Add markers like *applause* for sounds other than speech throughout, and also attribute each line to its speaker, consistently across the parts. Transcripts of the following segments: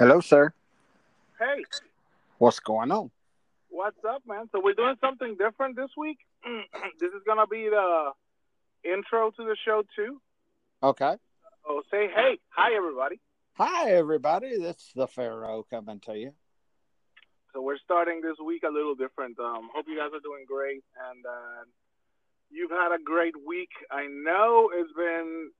Speaker 1: Hello, sir.
Speaker 2: Hey,
Speaker 1: What's going on?
Speaker 2: what's up, man? So we're doing something different this week. *clears throat* this is gonna be the intro to the show too.
Speaker 1: Okay.
Speaker 2: Oh, say hey, hi everybody.
Speaker 1: Hi, everybody. This is the Pharaoh coming to you.
Speaker 2: So we're starting this week a little different. Um, hope you guys are doing great and uh, you've had a great week. I know it's been.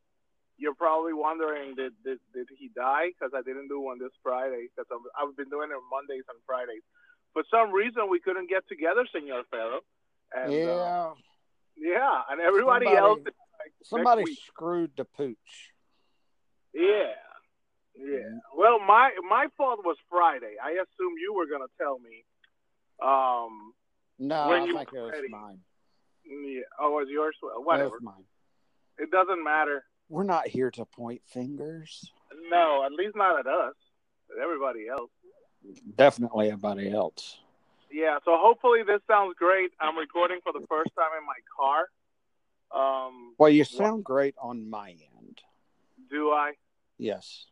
Speaker 2: You're probably wondering did did, did he die? Because I didn't do one this Friday. Because I've, I've been doing it Mondays and Fridays. For some reason, we couldn't get together, Senor Pharaoh. And, uh,
Speaker 1: yeah.
Speaker 2: yeah, and everybody
Speaker 1: Somebody-
Speaker 2: else. like,
Speaker 1: Somebody screwed the pooch.
Speaker 2: Yeah. Yeah. Well, my my fault was Friday. I assume you were gonna tell me. Um.
Speaker 1: No, I think it was mine.
Speaker 2: Yeah. Oh, it was yours? Well,
Speaker 1: It
Speaker 2: Whatever.
Speaker 1: was mine.
Speaker 2: It doesn't matter.
Speaker 1: We're not here to point fingers.
Speaker 2: No, at least not at us. At everybody else.
Speaker 1: Definitely everybody else.
Speaker 2: Yeah. So hopefully this sounds great. I'm recording for the first time in my car. Um.
Speaker 1: Well, you sound great on my end.
Speaker 2: Do I?
Speaker 1: Yes.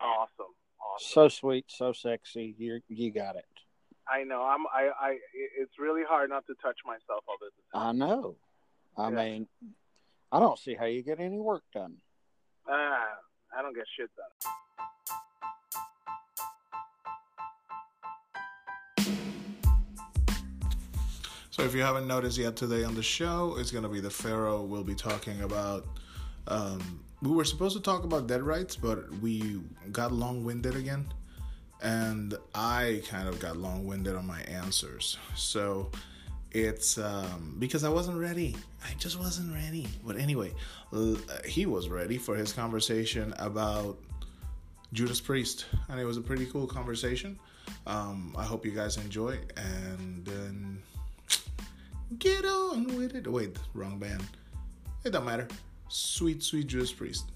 Speaker 2: Awesome. Awesome.
Speaker 1: So sweet, so sexy. You you got it.
Speaker 2: I know. I'm. I. I. It's really hard not to touch myself all this.
Speaker 1: I know. I
Speaker 2: Yeah.
Speaker 1: mean, I don't see how you get any work done.
Speaker 2: Ah, I don't get shit done.
Speaker 3: So if you haven't noticed yet today on the show, it's gonna be the Pharaoh. We'll be talking about. Um, we were supposed to talk about dead rights, but we got long-winded again, and I kind of got long-winded on my answers. So it's um, because I wasn't ready. I just wasn't ready. But anyway, he was ready for his conversation about Judas Priest, and it was a pretty cool conversation. Um, I hope you guys enjoy, and then get on with it. Wait, wrong band. It don't matter. Sweet, sweet Judas Priest.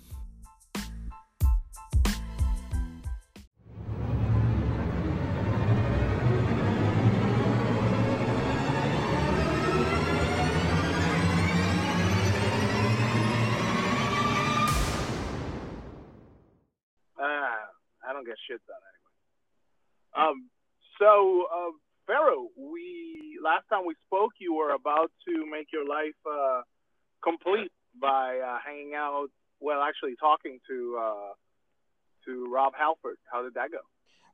Speaker 2: To make your life uh, complete by uh, hanging out. Well, actually, talking to uh, to Rob Halford. How did that go?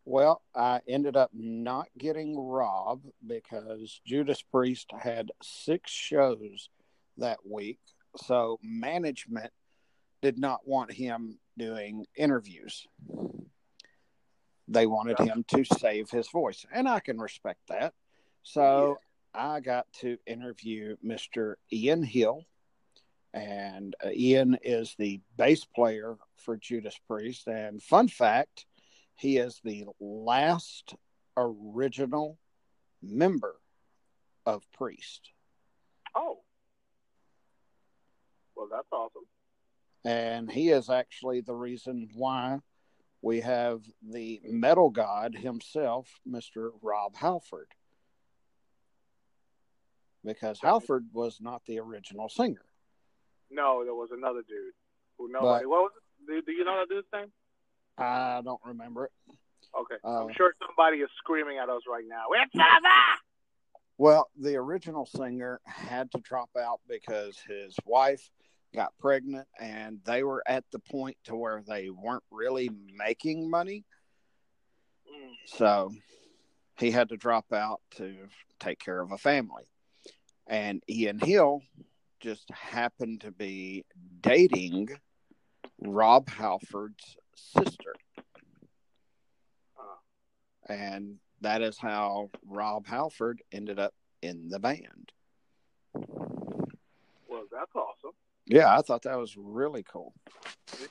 Speaker 1: Well, I ended up not getting Rob because Judas Priest had six shows that week. So management did not want him doing interviews. They wanted him to save his voice, and I can respect that. So I got to interview Mr. Ian Hill, and uh, Ian is the bass player for Judas Priest. And fun fact, he is the last original member of Priest.
Speaker 2: Oh, well, that's awesome.
Speaker 1: And he is actually the reason why we have the metal god himself, Mr. Rob Halford. Because Halford was not the original singer.
Speaker 2: No, there was another dude who nobody. what was it? Do, do you know that dude's name?
Speaker 1: I don't remember it.
Speaker 2: Okay,
Speaker 1: Uh,
Speaker 2: I'm sure somebody is screaming at us right now. It's over!
Speaker 1: Well, the original singer had to drop out because his wife got pregnant and they were at the point to where they weren't really making money.
Speaker 2: Mm.
Speaker 1: So he had to drop out to take care of a family. And Ian Hill just happened to be dating Rob Halford's sister. And that is how Rob Halford ended up in the band.
Speaker 2: Well, that's awesome.
Speaker 1: Yeah, I thought that was really cool.
Speaker 2: Yeah.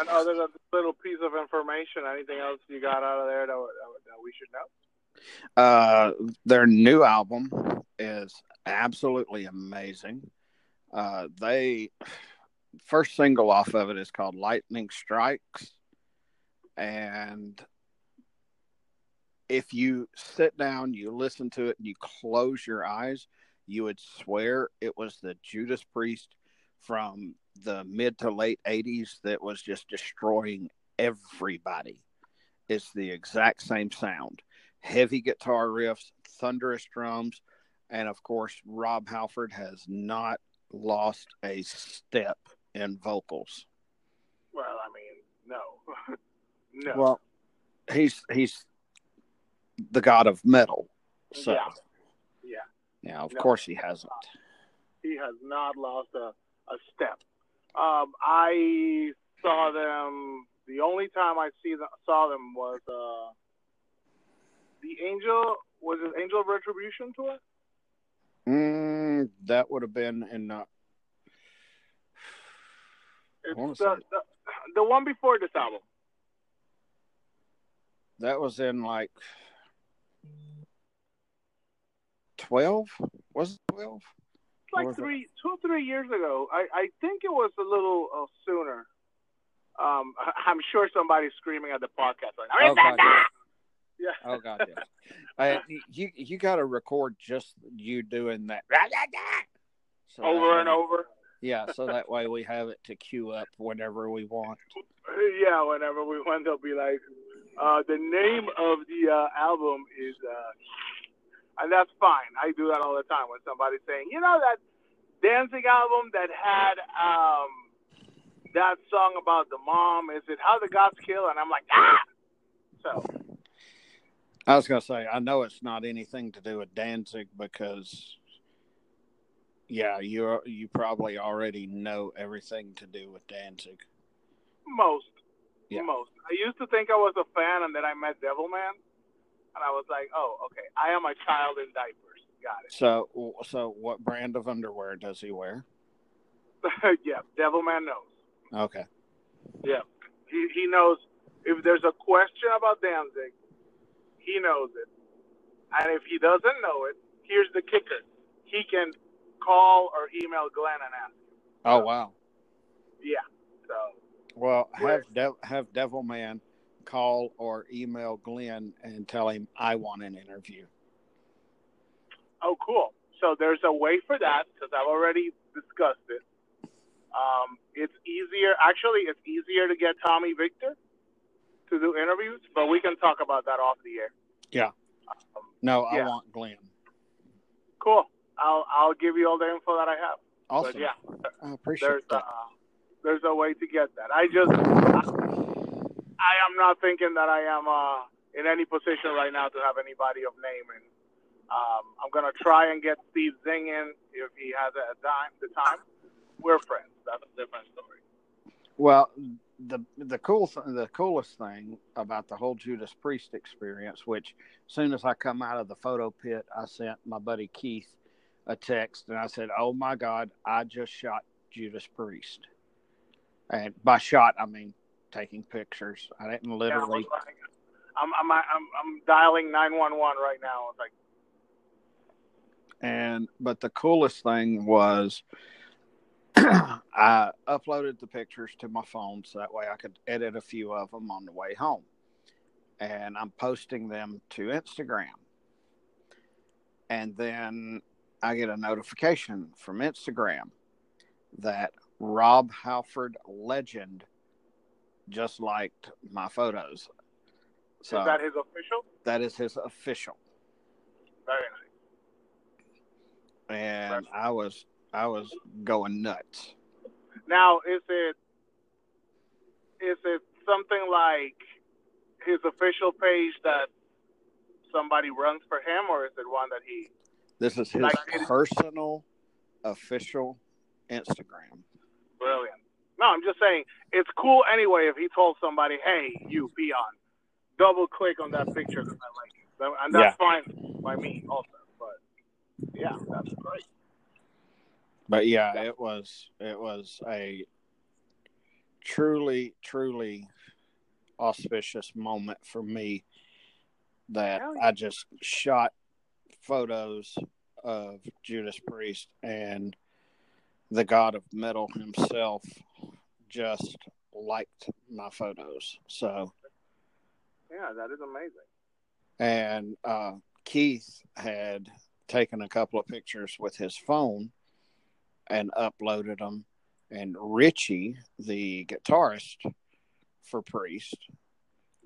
Speaker 2: And other than this little piece of information, anything else you got out of there that, that we should know?
Speaker 1: Uh, their new album is absolutely amazing. Uh, they first single off of it is called Lightning Strikes, and if you sit down, you listen to it, and you close your eyes, you would swear it was the Judas Priest from the mid to late 80s that was just destroying everybody. It's the exact same sound heavy guitar riffs, thunderous drums, and of course, Rob Halford has not lost a step in vocals.
Speaker 2: Well, I mean, no. *laughs* no.
Speaker 1: Well, he's he's the god of metal. So
Speaker 2: yeah. Yeah.
Speaker 1: Yeah, of
Speaker 2: No.
Speaker 1: course he hasn't.
Speaker 2: He has not lost a, a step. Um, I saw them. The only time I see them, saw them was uh, the Angel. Was it Angel of Retribution tour?
Speaker 1: Mm, that would have been in uh, wanna
Speaker 2: It's the, the the one before this album.
Speaker 1: that was in like twelve. Was it twelve?
Speaker 2: Like
Speaker 1: was it?
Speaker 2: three, two, three years ago. I, I think it was a little uh, sooner. Um, I'm sure somebody's screaming at the podcast right now.
Speaker 1: Oh, God, yeah.
Speaker 2: Yeah.
Speaker 1: Oh god. *laughs* Uh, you you got to record just you doing that So that
Speaker 2: over and
Speaker 1: way-
Speaker 2: over.
Speaker 1: Yeah, so that way we have it to queue up whenever we want. *laughs*
Speaker 2: Yeah, whenever we want, they'll be like, uh, the name of the uh, album is, uh, and that's fine. I do that all the time when somebody's saying, you know, that Danzig album that had um, that song about the mom, is it How the Gods Kill? And I'm like, ah!
Speaker 1: I was gonna say I know it's not anything to do with Danzig because, yeah, you you probably already know everything to do with Danzig.
Speaker 2: most.
Speaker 1: Yeah.
Speaker 2: Most. I used to think I was a fan, and then I met Devilman, and I was like, oh, okay, I am a child in diapers. Got it.
Speaker 1: So so what brand of underwear does he wear? *laughs*
Speaker 2: yeah, Devilman knows.
Speaker 1: Okay.
Speaker 2: Yeah, he he knows if there's a question about Danzig, he knows it, and if he doesn't know it, here's the kicker: he can call or email Glenn and ask.
Speaker 1: Oh wow.
Speaker 2: Yeah, so
Speaker 1: Well, have Dev, have Devilman call or email Glenn and tell him I want an interview.
Speaker 2: oh cool. So there's a way for that because I've already discussed it. Um, it's easier. Actually, it's easier to get Tommy Victor to do interviews, but we can talk about that off the air.
Speaker 1: Yeah.
Speaker 2: Um,
Speaker 1: No, I
Speaker 2: Yeah.
Speaker 1: want Glenn.
Speaker 2: cool. I'll I'll give you all the info that I have.
Speaker 1: Awesome.
Speaker 2: But yeah,
Speaker 1: I appreciate
Speaker 2: there's
Speaker 1: that.
Speaker 2: uh, there's a way to get that. I just I, I am not thinking that I am uh, in any position right now to have anybody of name, and um, I'm gonna try and get Steve Zing in if he has a time. The time we're friends. That's a different story.
Speaker 1: Well, the the cool th- the coolest thing about the whole Judas Priest experience, which as soon as I come out of the photo pit, I sent my buddy Keith a text and I said, "Oh my God, I just shot Judas Priest." And by shot, I mean taking pictures. I didn't
Speaker 2: Yeah,
Speaker 1: literally.
Speaker 2: like, I'm, I'm I'm I'm dialing nine one one right now. Like
Speaker 1: And but the coolest thing was *clears throat* I uploaded the pictures to my phone so that way I could edit a few of them on the way home. And I'm posting them to Instagram. And then I get a notification from Instagram that Rob Halford Legend just liked my photos. So
Speaker 2: is that his official?
Speaker 1: that is his official.
Speaker 2: Very nice.
Speaker 1: And I was I was going nuts.
Speaker 2: Now, is it is it something like his official page that somebody runs for him, or is it one that he?
Speaker 1: This is his
Speaker 2: Like-
Speaker 1: personal official Instagram.
Speaker 2: Brilliant. No, I'm just saying it's cool anyway if he told somebody, "Hey, you peon, double click on that picture because I like it, and that's yeah. fine by me also. But yeah, that's great.
Speaker 1: But yeah, it was it was a truly truly auspicious moment for me that yeah. I just shot photos of Judas Priest and the god of metal himself just liked my photos. So
Speaker 2: yeah, that is amazing.
Speaker 1: And uh, Keith had taken a couple of pictures with his phone and uploaded them. And Richie, the guitarist for Priest,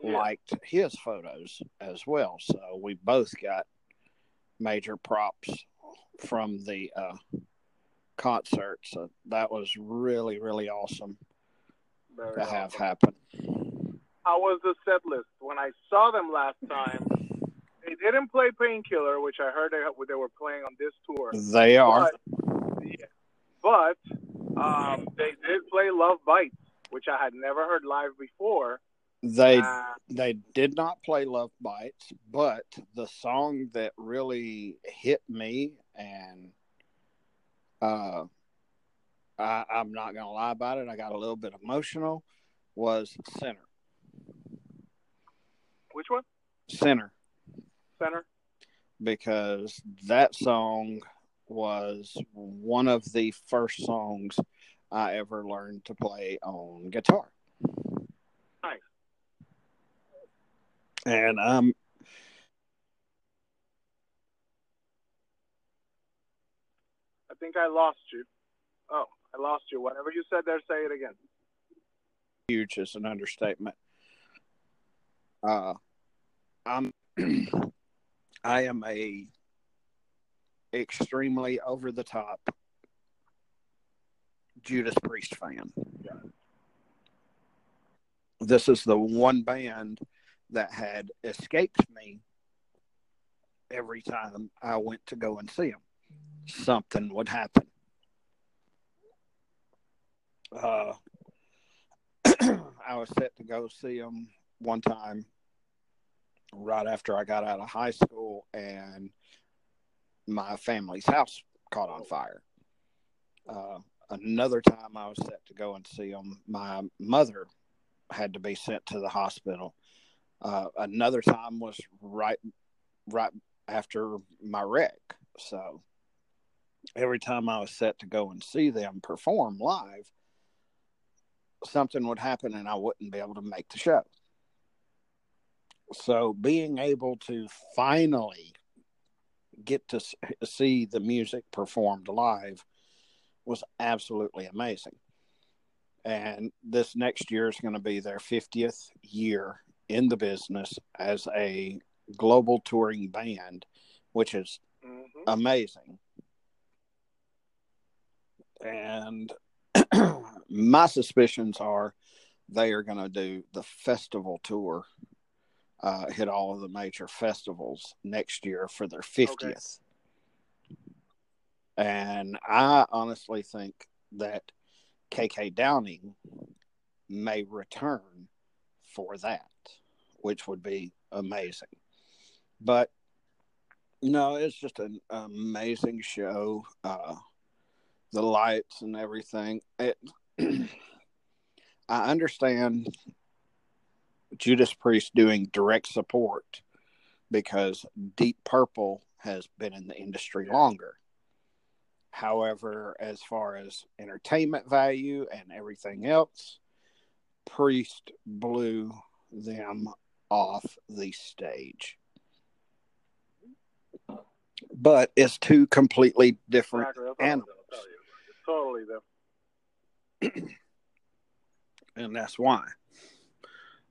Speaker 1: yeah. liked his photos as well. So we both got major props from the uh, concert. So that was really, really awesome Very to awesome. have happen.
Speaker 2: How was the set list? When I saw them last time, they didn't play Painkiller, which I heard they, they were playing on this tour.
Speaker 1: They are.
Speaker 2: But, but um, they did play Love Bites, which I had never heard live before.
Speaker 1: They uh, they did not play Love Bites, but the song that really hit me and uh, I, I'm not gonna lie about it. I got a little bit emotional. Was Sinner.
Speaker 2: Which one?
Speaker 1: Sinner.
Speaker 2: Sinner.
Speaker 1: Because that song was one of the first songs I ever learned to play on guitar.
Speaker 2: Nice.
Speaker 1: And um
Speaker 2: I think I lost you. Oh, I lost you. Whatever you said there, say it again.
Speaker 1: Huge is an understatement. Uh I'm *clears throat* I am a extremely over the top Judas Priest fan. This is the one band that had escaped me every time I went to go and see them. Something would happen. Uh, *clears throat* I was set to go see them one time right after I got out of high school, and my family's house caught on fire. Uh, another time I was set to go and see them, my mother had to be sent to the hospital. Uh, another time was right right after my wreck. So every time I was set to go and see them perform live, something would happen and I wouldn't be able to make the show. So being able to finally get to see the music performed live was absolutely amazing. And this next year is going to be their 50th year in the business as a global touring band, which is mm-hmm. amazing. And *clears throat* my suspicions are they are going to do the festival tour uh, hit all of the major festivals next year for their 50th. Okay. And I honestly think that KK Downing may return for that, which would be amazing. But no, it's just an amazing show. Uh, the lights and everything. It, *clears throat* I understand Judas Priest doing direct support because Deep Purple has been in the industry longer. However, as far as entertainment value and everything else, Priest blew them off the stage. But it's two completely different animals.
Speaker 2: Totally
Speaker 1: different. *clears throat* and that's why.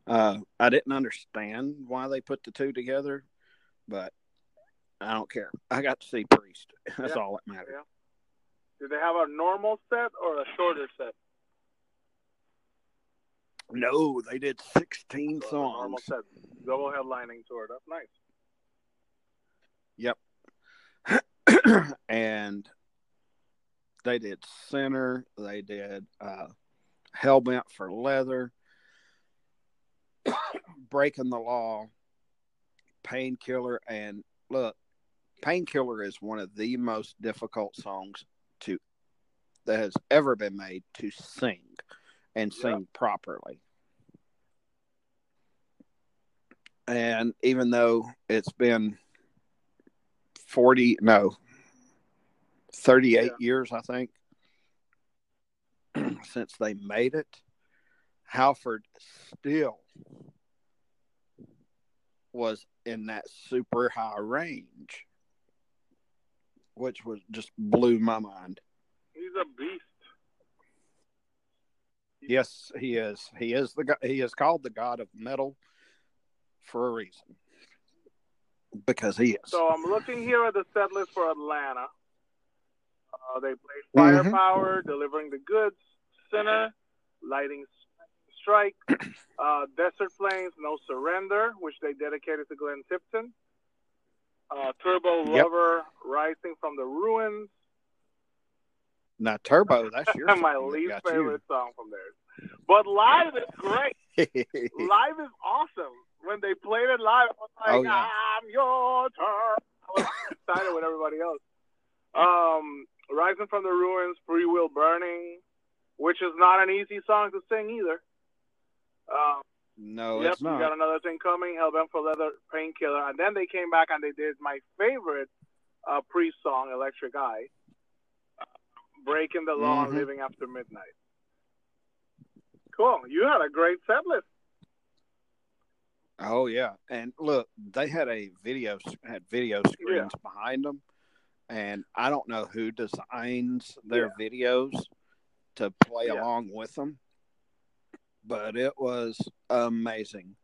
Speaker 1: Uh, I didn't understand why they put the two together, but I don't care. I got to see Priest. *laughs* That's yeah. all that matters. Yeah.
Speaker 2: Do they have a normal set or a shorter set?
Speaker 1: No, they did 16 so songs.
Speaker 2: Normal set, double headlining tour. That's nice.
Speaker 1: Yep. *clears throat* and they did Sinner. They did uh, Hellbent for Leather. Breaking the Law, Painkiller, and look, Painkiller is one of the most difficult songs to that has ever been made to sing and sing yep. properly. And even though it's been 40, no, 38 yeah. years, I think, *clears throat* since they made it, Halford still was in that super high range, which was just blew my mind.
Speaker 2: He's a beast.
Speaker 1: Yes, he is. He is the he is called the god of metal for a reason. Because he is.
Speaker 2: So I'm looking here at the set list for Atlanta. Uh, they played Firepower, mm-hmm. Delivering the Goods, Sinner, Lightning Strike, *clears throat* uh, Desert Plains, No Surrender, which they dedicated to Glenn Tipton, uh, Turbo yep. Lover, Rising from the Ruins.
Speaker 1: Now, Turbo, that's your *laughs*
Speaker 2: my least favorite you. song from theirs. But live is great. *laughs* live is awesome. When they played it live, I was like, oh, yeah. I'm your turn. *laughs* I was excited with everybody else. Um, Rising from the Ruins, Freewheel Burning, which is not an easy song to sing either.
Speaker 1: Um, no, yep, it's not.
Speaker 2: got another thing coming, Hellbent for Leather, Painkiller, and then they came back and they did my favorite uh, pre-song, Electric Eye, Breaking the Law, mm-hmm. Living After Midnight. Cool. You had a great set list.
Speaker 1: Oh yeah, and look, they had a video had video screens yeah. behind them, and I don't know who designs their yeah. videos to play yeah. along with them, but it was amazing.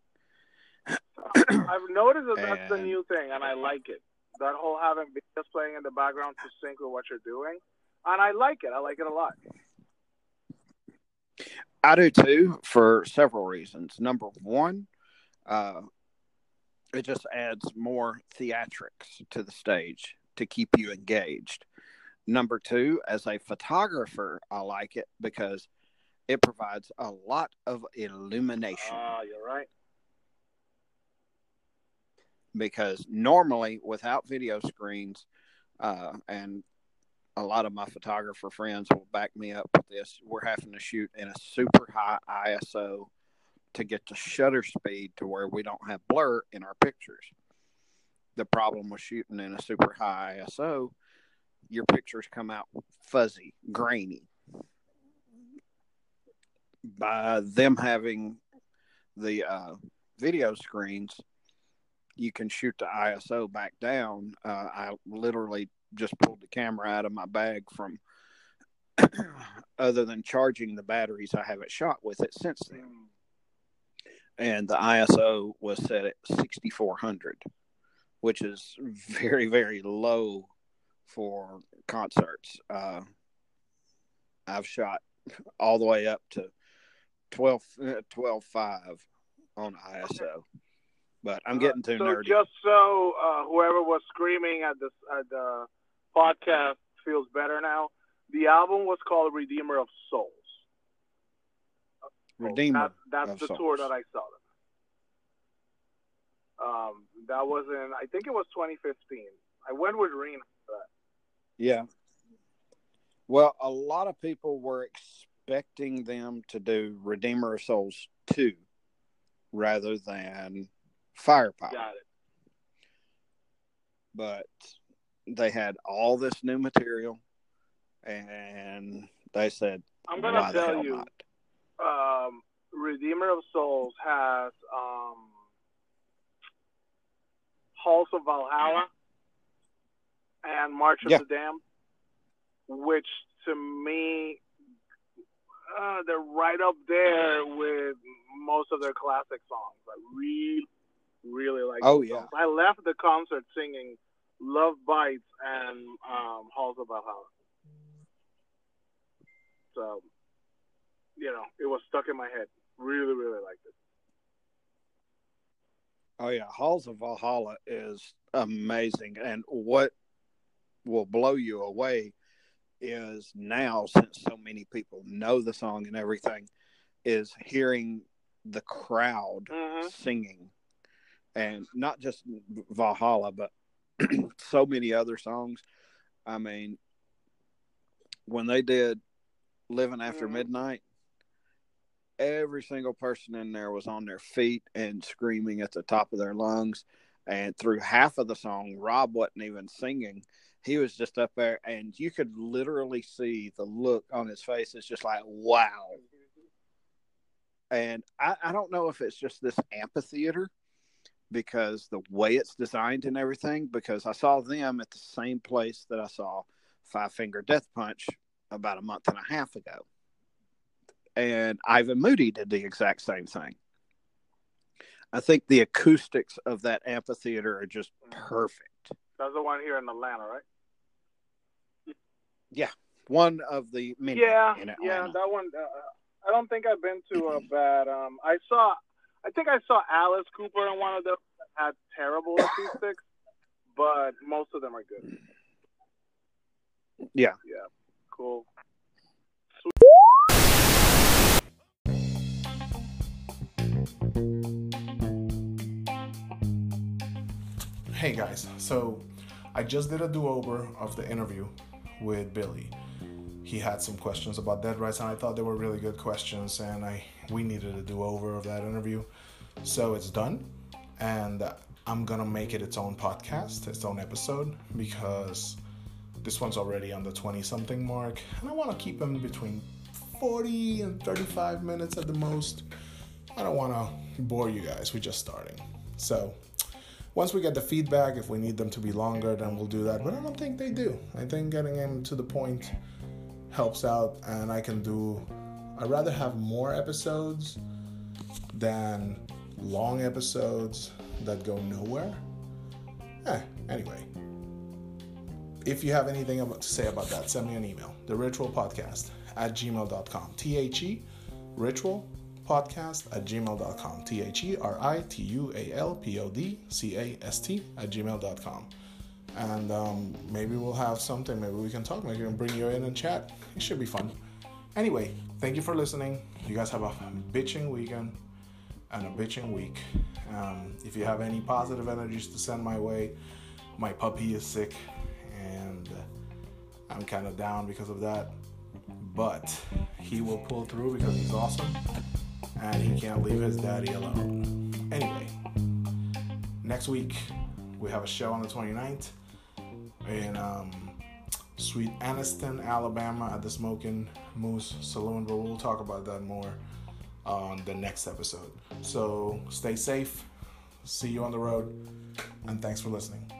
Speaker 1: *coughs*
Speaker 2: I've noticed that that's the new thing, and I like it. That whole having videos playing in the background to sync with what you're doing, and I like it. I like it a lot.
Speaker 1: I do too, for several reasons. Number one, uh, it just adds more theatrics to the stage to keep you engaged. Number two, as a photographer, I like it because it provides a lot of illumination.
Speaker 2: Ah, uh, you're right.
Speaker 1: Because normally, without video screens, uh, and a lot of my photographer friends will back me up with this, we're having to shoot in a super high ISO to get the shutter speed to where we don't have blur in our pictures. The problem with shooting in a super high ISO, your pictures come out fuzzy, grainy. By them having the uh, video screens, you can shoot the ISO back down. Uh, I literally just pulled the camera out of my bag from *coughs* other than charging the batteries I haven't shot with it since then and the ISO was set at 6400, which is very, very low for concerts. Uh, I've shot all the way up to 12, 12 5 on ISO. But I'm getting too
Speaker 2: uh, so
Speaker 1: nerdy.
Speaker 2: Just so uh, whoever was screaming at the at the podcast feels better now, the album was called Redeemer of Souls.
Speaker 1: Redeemer.
Speaker 2: That, that's the
Speaker 1: Souls.
Speaker 2: tour that I saw them. Um, that was in, I think it was 2015. I went with Reen
Speaker 1: Yeah. Well, a lot of people were expecting them to do Redeemer of Souls 2 rather than Firepower.
Speaker 2: Got it.
Speaker 1: But they had all this new material and they said,
Speaker 2: I'm going to tell you, um, Redeemer of Souls has um, Halls of Valhalla and March of yeah. the Damned, which to me, uh, they're right up there with most of their classic songs. I really, really like.
Speaker 1: Oh yeah.
Speaker 2: Songs. I left the concert singing "Love Bites" and um, "Halls of Valhalla." So, you know, it was stuck in my head. Really, really liked it.
Speaker 1: Oh yeah, Halls of Valhalla is amazing, and what will blow you away is now since so many people know the song and everything, is hearing the crowd
Speaker 2: hmm
Speaker 1: singing, and not just Valhalla, but *clears throat* so many other songs. I mean, when they did "Living After
Speaker 2: Mhm.
Speaker 1: Midnight," every single person in there was on their feet and screaming at the top of their lungs. And through half of the song, Rob wasn't even singing. He was just up there, and you could literally see the look on his face. It's just like, wow. And I, I don't know if it's just this amphitheater because the way it's designed and everything, because I saw them at the same place that I saw Five Finger Death Punch about a month and a half ago. And Ivan Moody did the exact same thing. I think the acoustics of that amphitheater are just perfect.
Speaker 2: That's the one here in Atlanta, right?
Speaker 1: Yeah, one of the many
Speaker 2: yeah, yeah, that one. Uh, I don't think I've been to a bad. Um, I saw, I think I saw Alice Cooper in one of those that had terrible acoustics, but most of them are good.
Speaker 1: Yeah.
Speaker 2: Yeah, cool.
Speaker 3: Hey guys, so I just did a do over of the interview with Billy. He had some questions about dead rights, and I thought they were really good questions, and I we needed a do over of that interview. So it's done, and I'm gonna make it its own podcast, its own episode, because this one's already on the 20 something mark, and I want to keep them between 40 and 35 minutes at the most. I don't want to bore you guys. We're just starting. So, once we get the feedback, if we need them to be longer, then we'll do that. But I don't think they do. I think getting them to the point helps out, and I can do. I'd rather have more episodes than long episodes that go nowhere. Eh, anyway. If you have anything about, to say about that, send me an email. The Ritual Podcast at gmail.com. T H E, Ritual Podcast at gmail.com. T H E R I T U A L P O D C A S T at gmail.com. And um, maybe we'll have something. Maybe we can talk. Maybe we can bring you in and chat. It should be fun. Anyway, thank you for listening. You guys have a bitching weekend and a bitching week. Um, if you have any positive energies to send my way, my puppy is sick and I'm kind of down because of that. But he will pull through because he's awesome and he can't leave his daddy alone. Anyway, next week we have a show on the 29th in um, Sweet Anniston, Alabama at the Smoking Moose Saloon, but we'll talk about that more on the next episode. So stay safe, see you on the road, and thanks for listening.